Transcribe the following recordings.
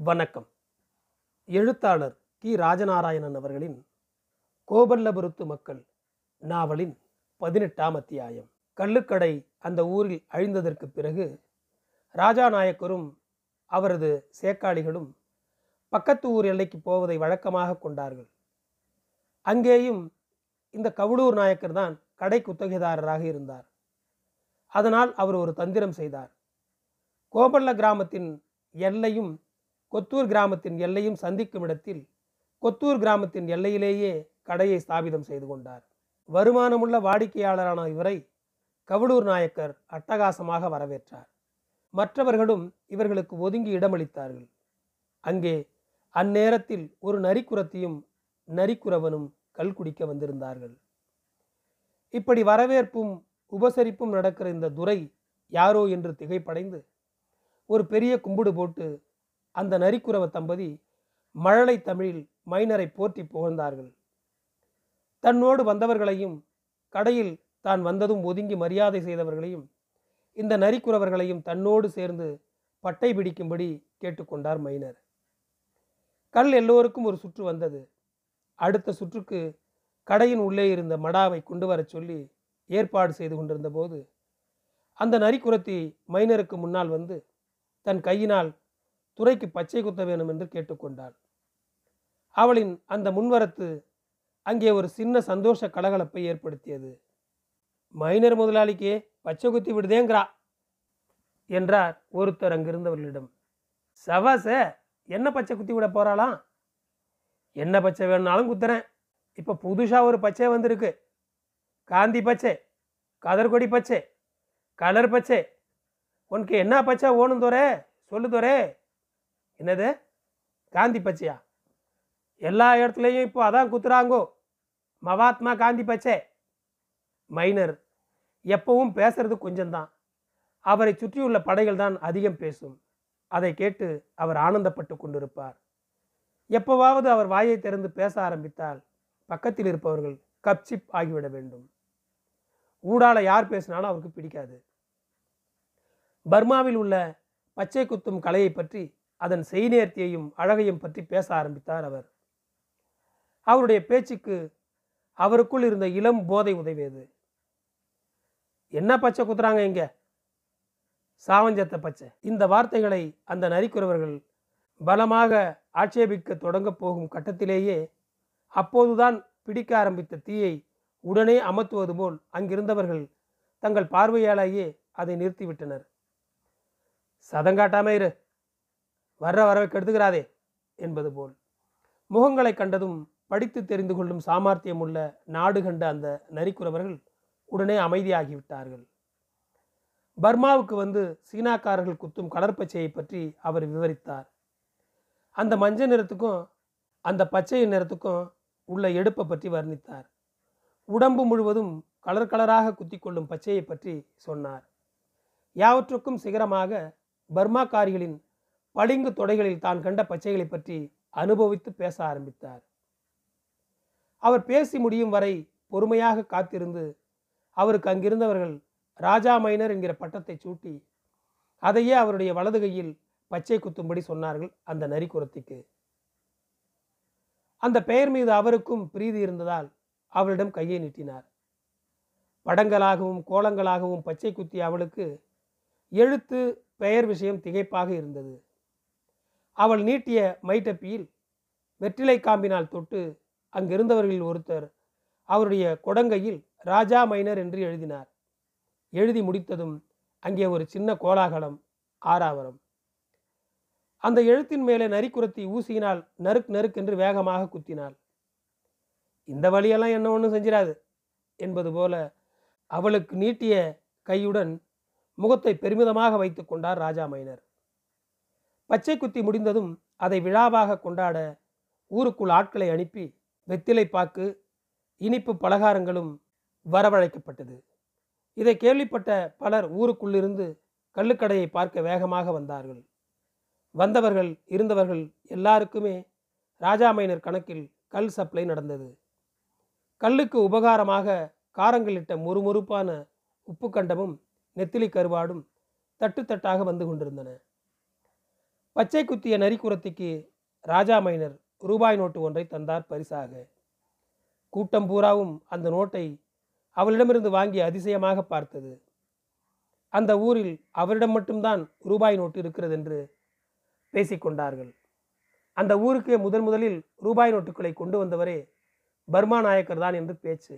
வணக்கம். எழுத்தாளர் கி. ராஜநாராயணன் அவர்களின் கோபல்லபுரத்து மக்கள் நாவலின் பதினெட்டாம் அத்தியாயம். கள்ளுக்கடை அந்த ஊரில் அழிந்ததற்கு பிறகு ராஜாநாயக்கரும் அவரது சேக்காளிகளும் பக்கத்து ஊர் எல்லைக்கு போவதை வழக்கமாக கொண்டார்கள். அங்கேயும் இந்த கவுளூர் நாயக்கர் தான் கடை குத்தகைதாரராக இருந்தார். அதனால் அவர் ஒரு தந்திரம் செய்தார். கோபல்ல கிராமத்தின் எல்லையும் கொத்தூர் கிராமத்தின் எல்லையும் சந்திக்கும் இடத்தில் கொத்தூர் கிராமத்தின் எல்லையிலேயே கடையை ஸ்தாபிதம் செய்து கொண்டார். வருமானமுள்ள வாடிக்கையாளரான இவரை கவளூர் நாயக்கர் அட்டகாசமாக வரவேற்றார். மற்றவர்களும் இவர்களுக்கு ஒதுங்கி இடமளித்தார்கள். அங்கே அந்நேரத்தில் ஒரு நரிக்குரத்தையும் நரிக்குறவனும் கல் குடிக்க வந்திருந்தார்கள். இப்படி வரவேற்பும் உபசரிப்பும் நடக்கிற இந்த துரை யாரோ என்று திகைப்படைந்து ஒரு பெரிய கும்பிடு போட்டு அந்த நரிக்குறவ தம்பதி மழலை தமிழில் மைனரை போற்றி புகழ்ந்தார்கள். தன்னோடு வந்தவர்களையும் கடையில் தான் வந்ததும் ஒதுங்கி மரியாதை செய்தவர்களையும் இந்த நரிக்குறவர்களையும் தன்னோடு சேர்ந்து பட்டை பிடிக்கும்படி கேட்டுக்கொண்டார் மைனர். கல் எல்லோருக்கும் ஒரு சுற்று வந்தது. அடுத்த சுற்றுக்கு கடையின் உள்ளே இருந்த மடாவை கொண்டு வரச் சொல்லி ஏற்பாடு செய்து கொண்டிருந்த போது அந்த நரிக்குரத்தி மைனருக்கு முன்னால் வந்து தன் கையினால் துறைக்கு பச்சை குத்த வேணும் என்று கேட்டுக்கொண்டாள். அவளின் அந்த முன்வரத்து அங்கே ஒரு சின்ன சந்தோஷ கலகலப்பை ஏற்படுத்தியது. மைனர் முதலாளிக்கே பச்சை குத்தி விடுதேங்கிறா என்றார் ஒருத்தர் அங்கிருந்தவர்களிடம். சவாச என்ன பச்சை குத்தி விட போறாளாம்? என்ன பச்சை வேணுனாலும் குத்துறேன். இப்போ புதுசாக ஒரு பச்சை வந்திருக்கு. காந்தி பச்சை கதர்கொடி பச்சை கலர் பச்சை. உனக்கு என்ன பச்சை ஓணும் தோரே? சொல்லு தோரே. என்னது? காந்தி பச்சையா? எல்லா இடத்துலையும் இப்போ அதான் குத்துறாங்கோ. மகாத்மா காந்தி பச்சை. மைனர். எப்பவும் பேசுறது கொஞ்சம்தான். அவரை சுற்றியுள்ள படைகள் தான் அதிகம் பேசும். அதை கேட்டு அவர் ஆனந்தப்பட்டு கொண்டிருப்பார். எப்போவாவது அவர் வாயை திறந்து பேச ஆரம்பித்தால் பக்கத்தில் இருப்பவர்கள் கப்சிப் ஆகிவிட வேண்டும். ஊடால யார் பேசினாலும் அவருக்கு பிடிக்காது. பர்மாவில் உள்ள பச்சை குத்தும் கலையை பற்றி அதன் செய்நேர்த்தியையும் அழகையும் பற்றி பேச ஆரம்பித்தார் அவர். அவருடைய பேச்சுக்கு அவருக்குள் இருந்த இளம் போதை உதவியது. என்ன பச்சை குத்துறாங்க இங்க? சாவஞ்சத்த பச்சை. இந்த வார்த்தைகளை அந்த நரிக்குறவர்கள் பலமாக ஆட்சேபிக்க தொடங்கப் போகும் கட்டத்திலேயே அப்போதுதான் பிடிக்க ஆரம்பித்த தீயை உடனே அமர்த்துவது போல் அங்கிருந்தவர்கள் தங்கள் பார்வையாலேயே அதை நிறுத்திவிட்டனர். சதங்காட்டாம இரு. வர்ற வரவை கெடுத்துக்கிறாதே என்பது போல். முகங்களை கண்டதும் படித்து தெரிந்து கொள்ளும் சாமர்த்தியம் உள்ள நாடு கண்ட அந்த நரிக்குறவர்கள் உடனே அமைதியாகிவிட்டார்கள். பர்மாவுக்கு வந்து சீனாக்காரர்கள் குத்தும் கடற்பச்சையை பற்றி அவர் விவரித்தார். அந்த மஞ்சள் நிறத்துக்கும் அந்த பச்சை நிறத்துக்கும் உள்ள எடுப்பை பற்றி வர்ணித்தார். உடம்பு முழுவதும் கலர் கலராக குத்தி கொள்ளும் பச்சையை பற்றி சொன்னார். யாவற்றுக்கும் சிகரமாக பர்மாக்காரிகளின் பளிங்கு தொடைகளில் தான் கண்ட பச்சைகளை பற்றி அனுபவித்து பேச ஆரம்பித்தார். அவர் பேசி முடியும் வரை பொறுமையாக காத்திருந்து அவருக்கு அங்கிருந்தவர்கள் ராஜா மைனர் என்கிற பட்டத்தை சூட்டி அதையே அவருடைய வலது கையில் பச்சை குத்தும்படி சொன்னார்கள் அந்த நரிக்குரத்திக்கு அந்த பெயர் மீது அவருக்கும் பிரீதி இருந்ததால் அவளிடம் கையை நீட்டினார். படங்களாகவும் கோலங்களாகவும் பச்சை குத்திய அவளுக்கு எழுத்து பெயர் விஷயம் திகைப்பாக இருந்தது. அவள் நீட்டிய மைட்டப்பியில் வெற்றிலை காம்பினால் தொட்டு அங்கிருந்தவர்களில் ஒருத்தர் அவருடைய கொடங்கையில் ராஜா மைனர் என்று எழுதினார். எழுதி முடித்ததும் அங்கே ஒரு சின்ன கோலாகலம் ஆறாவரம். அந்த எழுத்தின் மேலே நரிக்குரத்தி ஊசியினால் நறுக் நறுக்கென்று வேகமாக குத்தினாள். இந்த வழியெல்லாம் என்ன ஒன்றும் செஞ்சிடாது என்பது போல அவளுக்கு நீட்டிய கையுடன் முகத்தை பெருமிதமாக வைத்து கொண்டார் ராஜா மைனர். பச்சை குத்தி முடிந்ததும் அதை விழாவாக கொண்டாட ஊருக்குள் ஆட்களை அனுப்பி வெத்திலை பாக்கு இனிப்பு பலகாரங்களும் வரவழைக்கப்பட்டது. இதை கேள்விப்பட்ட பலர் ஊருக்குள்ளிருந்து கள்ளுக்கடையை பார்க்க வேகமாக வந்தார்கள். வந்தவர்கள் இருந்தவர்கள் எல்லாருக்குமே ராஜா மைனர் கணக்கில் கல் சப்ளை நடந்தது. கல்லுக்கு உபகாரமாக காரங்களிட்ட முறுமுறுப்பான உப்பு கண்டமும் நெத்திலி கருவாடும் தட்டு தட்டாக வந்து கொண்டிருந்தன. பச்சை குத்திய நரிக்குரத்திக்கு ராஜா மைனர் ரூபாய் நோட்டு ஒன்றை தந்தார் பரிசாக. கூட்டம் பூராவும் அந்த நோட்டை அவளிடமிருந்து வாங்கி அதிசயமாக பார்த்தது. அந்த ஊரில் அவரிடம் மட்டும்தான் ரூபாய் நோட்டு இருக்கிறது என்று பேசிக்கொண்டார்கள் அந்த ஊருக்கே முதன் முதலில் ரூபாய் நோட்டுகளை கொண்டு வந்தவரே பர்மா நாயக்கர் தான் என்று பேச்சு.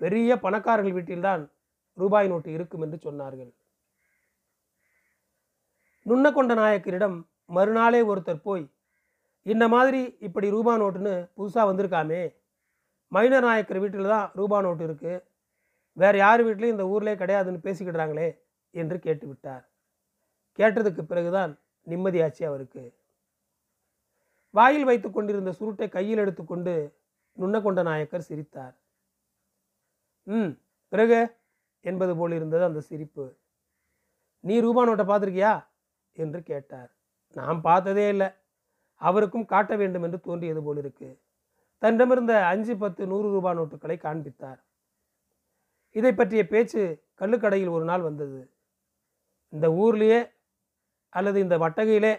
பெரிய பணக்காரர்கள் வீட்டில்தான் ரூபாய் நோட்டு இருக்கும் என்று சொன்னார்கள். நுண்ணக்கொண்ட நாயக்கரிடம் மறுநாளே ஒருத்தர் போய் இந்த மாதிரி இப்படி ரூபா நோட்டுன்னு புதுசாக வந்திருக்காமே. மைனர் நாயக்கர் வீட்டில் தான் ரூபா நோட்டு இருக்குது வேறு யார் வீட்லையும் இந்த ஊர்லேயே கிடையாதுன்னு பேசிக்கிடுறாங்களே என்று கேட்டு விட்டார் கேட்டதுக்கு பிறகுதான் நிம்மதியாச்சு அவருக்கு. வாயில் வைத்து கொண்டிருந்த சுருட்டை கையில் எடுத்துக்கொண்டு நுண்ணக்கொண்ட நாயக்கர் சிரித்தார். ம் பிறகு? என்பது போல் இருந்தது அந்த சிரிப்பு. நீ ரூபா நோட்டை பார்த்துருக்கியா? என்று கேட்டார். நாம் பார்த்ததே இல்லை. அவருக்கும் காட்ட வேண்டும் என்று தோன்றியது போலிருக்கு தன்னிடமிருந்த அஞ்சு பத்து நூறு ரூபாய் நோட்டுகளை காண்பித்தார். இதை பற்றிய பேச்சு கள்ளுக்கடையில் ஒரு நாள் வந்தது. இந்த ஊர்லேயே அல்லது இந்த வட்டகையிலே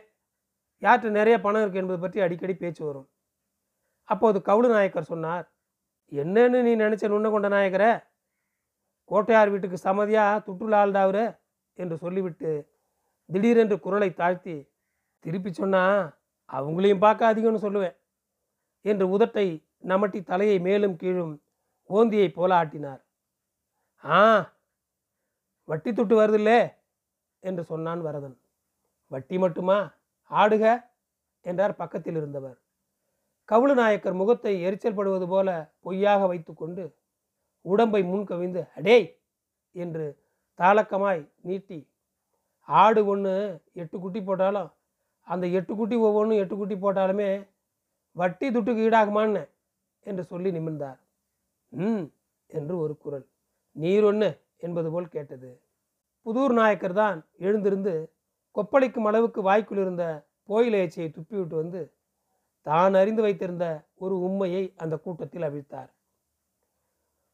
யார்கிட்ட நிறைய பணம் இருக்குது என்பது பற்றி அடிக்கடி பேச்சு வரும். அப்போது கவுளு நாயக்கர் சொன்னார் என்னன்னு நீ நினச்ச நுண்ண கொண்ட நாயக்கர கோட்டையார் வீட்டுக்கு சமதியாக துட்டுலாள்டாவரு என்று சொல்லிவிட்டு திடீரென்று குரலை தாழ்த்தி திருப்பி சொன்னா அவங்களையும் பார்க்காதீங்கன்னு சொல்லுவேன் என்று உதட்டை நமட்டி தலையை மேலும் கீழும் ஓந்தியை போல ஆட்டினார். ஆ வட்டி துட்டு வருதில்லே என்று சொன்னான் வரதன். வட்டி மட்டுமா? ஆடுக என்றார் பக்கத்தில் இருந்தவர். கவுளு நாயக்கர் முகத்தை எரிச்சல் படுவது போல பொய்யாக வைத்துக்கொண்டு உடம்பை முன் கவிந்து அடேய்! என்று தாளக்கமாய் நீட்டி ஆடு ஒன்று எட்டு குட்டி போட்டாலும் அந்த எட்டு குட்டி ஒவ்வொன்றும் எட்டு குட்டி போட்டாலுமே வட்டி துட்டுக்கு ஈடாகுமான்னு என்று சொல்லி நிமிர்ந்தார். ம் என்று ஒரு குரல். நீர் ஒன்று என்பது போல் கேட்டது. புதூர் நாயக்கர் தான் எழுந்திருந்து கொப்பளிக்கும் அளவுக்கு வாய்க்குள் இருந்த போயில எச்சியை துப்பிவிட்டு வந்து தான் அறிந்து வைத்திருந்த ஒரு உண்மையை அந்த கூட்டத்தில் அவிழ்த்தார்.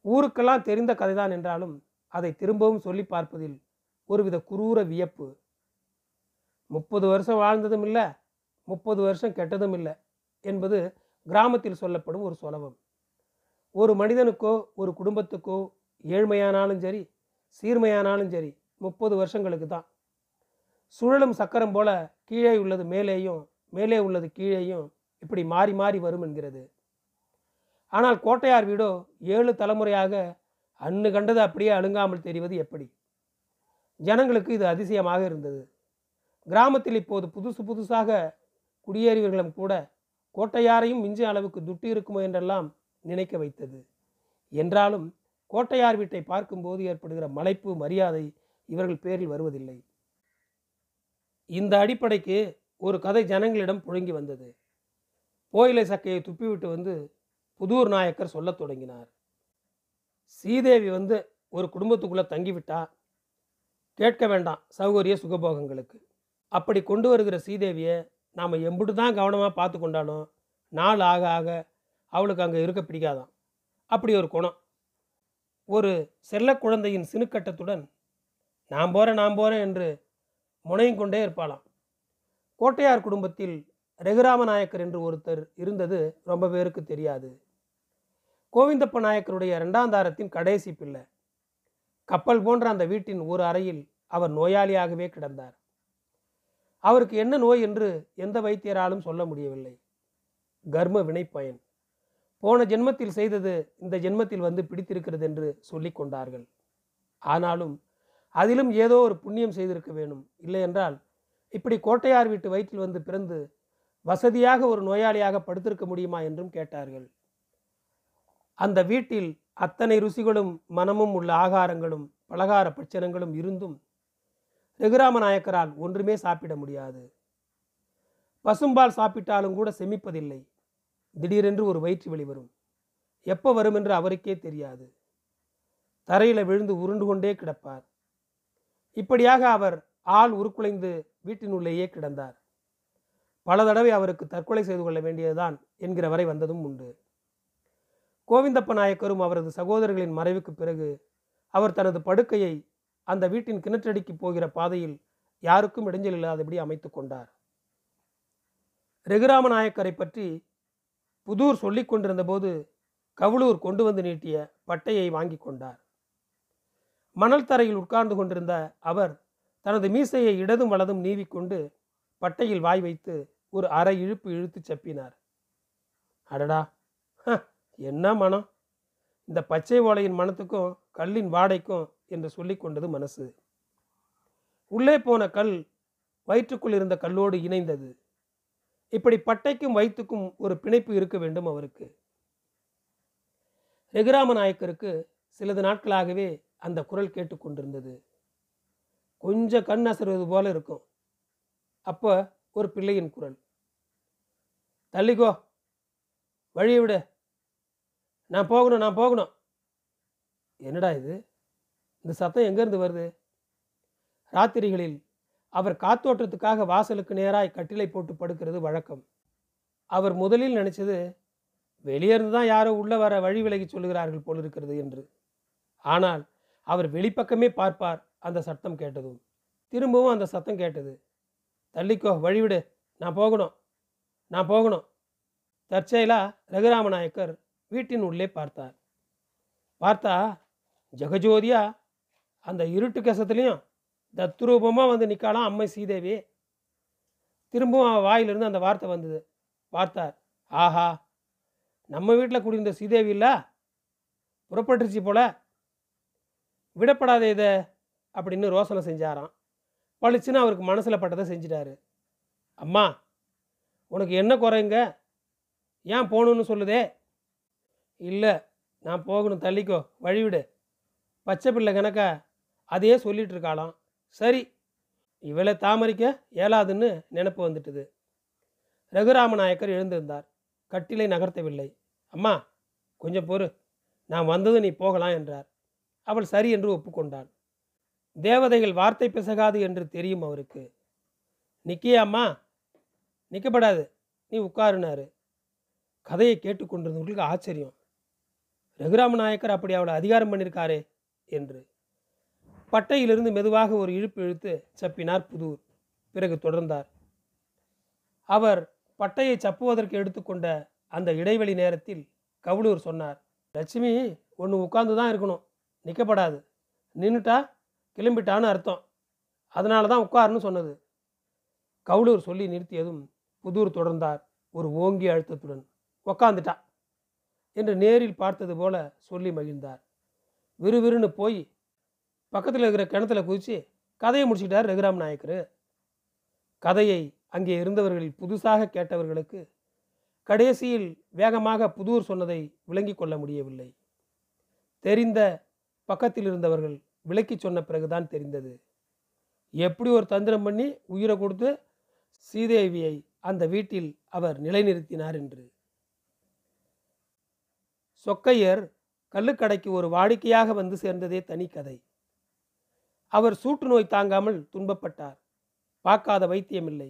ஊருக்கெல்லாம் தெரிந்த கதைதான் என்றாலும் அதை திரும்பவும் சொல்லி பார்ப்பதில் ஒருவித குரூர வியப்பு. முப்பது வருஷம் வாழ்ந்ததும் இல்லை முப்பது வருஷம் கெட்டதும் இல்லை என்பது கிராமத்தில் சொல்லப்படும் ஒரு சொலவம். ஒரு மனிதனுக்கோ ஒரு குடும்பத்துக்கோ ஏழ்மையானாலும் சரி சீர்மையானாலும் சரி முப்பது வருஷங்களுக்கு தான். சுழலும் சக்கரம் போல கீழே உள்ளது மேலேயும் மேலே உள்ளது கீழேயும் இப்படி மாறி மாறி வரும் என்கிறது. ஆனால் கோட்டையார் வீடோ ஏழு தலைமுறையாக அன்னு கண்டது அப்படியே அழுங்காமல் தெரிவது எப்படி? ஜனங்களுக்கு இது அதிசயமாக இருந்தது. கிராமத்தில் இப்போது புதுசு புதுசாக குடியேறியவர்களும் கூட கோட்டையாரையும் மிஞ்சிய அளவுக்கு துட்டு இருக்குமோ என்றெல்லாம் நினைக்க வைத்தது. என்றாலும் கோட்டையார் வீட்டை பார்க்கும்போது ஏற்படுகிற மலைப்பு மரியாதை இவர்கள் பேரில் வருவதில்லை. இந்த அடிப்படைக்கு ஒரு கதை ஜனங்களிடம் புழங்கி வந்தது. கோயிலை சக்கையை துப்பிவிட்டு வந்து புதூர் நாயக்கர் சொல்லத் தொடங்கினார். சீதேவி வந்து ஒரு குடும்பத்துக்குள்ளே தங்கிவிட்டா கேட்க வேண்டாம் சௌகரிய சுகபோகங்களுக்கு. அப்படி கொண்டு வருகிற சீதேவியை நாம் எம்புட்டு தான் கவனமாக பார்த்து கொண்டாலும் நாள் ஆக ஆக அவளுக்கு அங்கே இருக்க பிடிக்காதாம். அப்படி ஒரு குணம். ஒரு செல்ல குழந்தையின் சினுக்கட்டத்துடன் நான் போகிறேன் நான் போகிறேன் என்று முனையும் கொண்டே இருப்பாளாம். கோட்டையார் குடும்பத்தில் ரகுராம நாயக்கர் என்று ஒருத்தர் இருந்தது ரொம்ப பேருக்கு தெரியாது. கோவிந்தப்ப நாயக்கருடைய இரண்டாம் தாரத்தின் கடைசி பிள்ளை. கப்பல் போன்ற அந்த வீட்டின் ஒரு அறையில் அவர் நோயாளியாகவே கிடந்தார். அவருக்கு என்ன நோய் என்று எந்த வைத்தியராலும் சொல்ல முடியவில்லை. கர்ம வினைப்பயன். போன ஜென்மத்தில் செய்தது இந்த ஜென்மத்தில் வந்து பிடித்திருக்கிறது என்று சொல்லி கொண்டார்கள். ஆனாலும் அதிலும் ஏதோ ஒரு புண்ணியம் செய்திருக்க வேணும். இல்லை என்றால் இப்படி கோட்டையார் வீட்டு வயிற்றில் வந்து பிறந்து வசதியாக ஒரு நோயாளியாக படுத்திருக்க முடியுமா என்றும் கேட்டார்கள். அந்த வீட்டில் அத்தனை ருசிகளும் மனமும் உள்ள ஆகாரங்களும் பலகார பட்சணங்களும் இருந்தும் ரகுராம நாயக்கரால் ஒன்றுமே சாப்பிட முடியாது. பசும்பால் சாப்பிட்டாலும் கூட செமிப்பதில்லை. திடீரென்று ஒரு வயிற்று வெளிவரும் வரும். எப்போ வரும் என்று அவருக்கே தெரியாது. தரையில் விழுந்து உருண்டு கொண்டே கிடப்பார். இப்படியாக அவர் ஆள் உருக்குலைந்து வீட்டினுள்ளேயே கிடந்தார். பல தடவை அவருக்கு தற்கொலை செய்து கொள்ள வேண்டியதுதான் என்கிற வரை வந்ததும் உண்டு. கோவிந்தப்ப நாயக்கரும் அவரது சகோதரர்களின் மறைவுக்கு பிறகு அவர் தனது படுக்கையை அந்த வீட்டின் கிணற்றடிக்கு போகிற பாதையில் யாருக்கும் இடைஞ்சல் இல்லாதபடி அமைத்து கொண்டார். ரகுராம நாயக்கரை பற்றி புதூர் சொல்லிக் கொண்டிருந்த போது கவுளூர் கொண்டு வந்து நீட்டிய பட்டையை வாங்கி கொண்டார். மணல் தரையில் உட்கார்ந்து கொண்டிருந்த அவர் தனது மீசையை இடதும் வலதும் நீவிக்கொண்டு பட்டையில் வாய் வைத்து ஒரு அரை இழுப்பு இழுத்து சப்பினார். அடடா! என்ன மனம்? இந்த பச்சை ஓலையின் மனத்துக்கும் கல்லின் வாடைக்கும் என்று சொல்லி கொண்டது மனசு. உள்ளே போன கல் வயிற்றுக்குள் இருந்த கல்லோடு இணைந்தது. இப்படி பட்டைக்கும் வயிற்றுக்கும் ஒரு பிணைப்பு இருக்க வேண்டும் அவருக்கு. ரெகுராம நாயக்கருக்கு சிலது நாட்களாகவே அந்த குரல் கேட்டுக்கொண்டிருந்தது கொஞ்சம் கண் அசருவது போல இருக்கும். அப்போ ஒரு பிள்ளையின் குரல். தள்ளிக்கோ. வழியை விட. நான் போகணும் நான் போகணும். என்னடா இது? இந்த சத்தம் எங்கேருந்து வருது? ராத்திரிகளில் அவர் காத்தோட்டத்துக்காக வாசலுக்கு நேராய் கட்டிலை போட்டு படுக்கிறது வழக்கம். அவர் முதலில் நினைச்சது வெளியே இருந்து தான் யாரோ உள்ளே வர வழி விலகி சொல்லுகிறார்கள் போல் இருக்கிறது என்று. ஆனால் அவர் வெளிப்பக்கமே பார்ப்பார் அந்த சத்தம் கேட்டதும். திரும்பவும் அந்த சத்தம் கேட்டது தள்ளிக்கோ வழிவிடு நான் போகணும் நான் போகணும். தற்செயலா ரகுராம நாயக்கர் வீட்டின் உள்ளே பார்த்தார். பார்த்தா ஜெகஜோதியா அந்த இருட்டு கசத்துலேயும் தத்ரூபமாக வந்து நிற்காலாம் அம்மை சீதேவி திரும்பவும் அவன் வாயிலிருந்து அந்த வார்த்தை வந்தது. பார்த்தார் ஆஹா நம்ம வீட்டில் குடியிருந்த சீதேவி இல்லை? புறப்பட்டுருச்சு போல. விடப்படாத இதை அப்படின்னு ரோசனை செஞ்சாராம். பளிச்சுன்னு அவருக்கு மனசில் பட்டதை செஞ்சிட்டாரு. அம்மா உனக்கு என்ன குறைங்க? ஏன் போகணுன்னு சொல்லுதே? இல்லை நான் போகணும் தள்ளிக்கோ வழிவிடு. பச்சை பிள்ளை கணக்க? அதையே சொல்லிட்டு இருக்காளாம் சரி இவளை தாமரிக்க இயலாதுன்னு நினப்பு வந்துட்டுது. ரகுராம நாயக்கர் எழுந்திருந்தார். கட்டிலை நகர்த்தவில்லை. அம்மா கொஞ்சம் பொறு. நான் வந்தது நீ போகலாம் என்றார். அவள் சரி என்று ஒப்புக்கொண்டாள். தேவதைகள் வார்த்தை பிசகாது என்று தெரியும் அவருக்கு. நிக்கியா அம்மா. நிற்கப்படாது நீ உட்காருனாரு. கதையை கேட்டுக்கொண்டிருந்தவர்களுக்கு ஆச்சரியம். ரகுராம நாயக்கர் அப்படி அவளை அதிகாரம் பண்ணியிருக்காரே என்று பட்டையிலிருந்து மெதுவாக ஒரு இழுப்பு இழுத்து சப்பினார் புதூர். பிறகு தொடர்ந்தார். அவர் பட்டையை சப்புவதற்கு எடுத்துக்கொண்ட அந்த இடைவெளி நேரத்தில் கவுளூர் சொன்னார் லட்சுமி ஒன்று உட்கார்ந்து தான் இருக்கணும். நிற்கப்படாது நின்றுட்டா கிளம்பிட்டான்னு அர்த்தம். அதனால தான் உட்காருன்னு சொன்னது. கவுளூர் சொல்லி நிறுத்தியதும் புதூர் தொடர்ந்தார் ஒரு ஓங்கி அழுத்தத்துடன். உக்காந்துட்டா. என்று நேரில் பார்த்தது போல சொல்லி மகிழ்ந்தார். விறுவிறுன்னு போய் பக்கத்தில் இருக்கிற கிணத்துல குதிச்சு கதையை முடிச்சுக்கிட்டார் ரகுராம் நாயக்கர். கதையை அங்கே இருந்தவர்களில் புதுசாக கேட்டவர்களுக்கு கடைசியில் வேகமாக புதூர் சொன்னதை விளங்கி கொள்ள முடியவில்லை. தெரிந்த பக்கத்தில் இருந்தவர்கள் விளக்கி சொன்ன பிறகுதான் தெரிந்தது. எப்படி ஒரு தந்திரம் பண்ணி உயிரை கொடுத்து சீதேவியை அந்த வீட்டில் அவர் நிலைநிறுத்தினார் என்று. சொக்கையர் கள்ளுக்கடைக்கு ஒரு வாடிக்கையாக வந்து சேர்ந்ததே தனி கதை அவர் சூட்டு நோய் தாங்காமல் துன்பப்பட்டார். பார்க்காத வைத்தியமில்லை.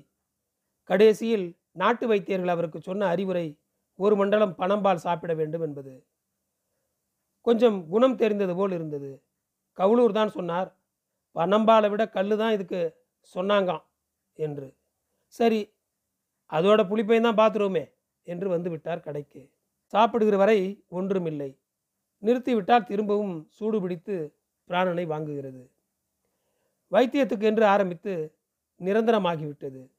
கடைசியில் நாட்டு வைத்தியர்கள் அவருக்கு சொன்ன அறிவுரை ஒரு மண்டலம் பணம்பால் சாப்பிட வேண்டும் என்பது. கொஞ்சம் குணம் தெரிந்தது போல் இருந்தது. கவுளூர் தான் சொன்னார் பனம்பாலை விட கல் தான் இதுக்கு சொன்னாங்காம் என்று. சரி அதோட புளிப்பையும் தான் பார்த்துருவோமே என்று வந்து விட்டார் கடைக்கு. சாப்பிடுகிற வரை ஒன்றுமில்லை. நிறுத்திவிட்டால் திரும்பவும் சூடு பிடித்து பிராணனை வாங்குகிறது. வைத்தியத்துக்கு என்று ஆரம்பித்து நிரந்தரமாகிவிட்டது.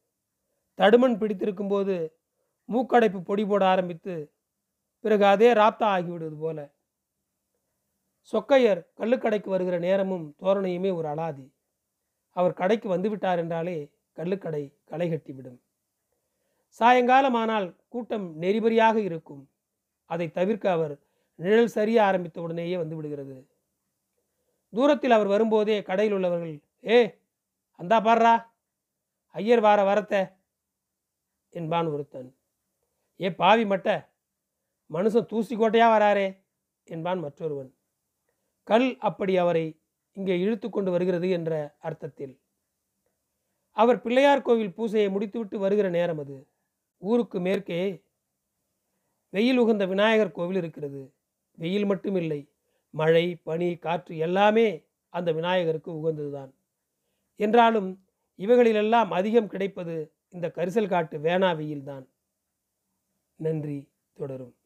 தடுமன் பிடித்திருக்கும் போது மூக்கடைப்பு பொடி போட ஆரம்பித்து பிறகு அதே ராப்தா ஆகிவிடுவது போல. சொக்கையர் கள்ளுக்கடைக்கு வருகிற நேரமும் தோரணையுமே ஒரு அலாதி. அவர் கடைக்கு வந்துவிட்டார் என்றாலே கள்ளுக்கடை களை கட்டிவிடும். சாயங்காலமானால் கூட்டம் நெறிபறியாக இருக்கும். அதை தவிர்க்க அவர் நிழல் சரிய ஆரம்பித்த உடனேயே வந்து விடுகிறது. தூரத்தில் அவர் வரும்போதே கடையில் உள்ளவர்கள் ஏ அந்தா பாடுறா ஐயர் வார வரத்த என்பான் ஒருத்தன். ஏ பாவி மட்ட மனுஷன் தூசி வராரே என்பான் மற்றொருவன். கல் அப்படி அவரை இங்கே இழுத்து கொண்டு வருகிறது என்ற அர்த்தத்தில். அவர் பிள்ளையார் கோவில் பூசையை முடித்துவிட்டு வருகிற நேரம் அது. ஊருக்கு மேற்கே வெயில் உகந்த விநாயகர் கோவில் இருக்கிறது. வெயில் மட்டும் இல்லை மழை பனி காற்று எல்லாமே அந்த விநாயகருக்கு உகந்ததுதான். என்றாலும் இவைகளிலெல்லாம் அதிகம் கிடைப்பது இந்த கரிசல் காட்டு வேணாவியில்தான் நன்றி. தொடரும்.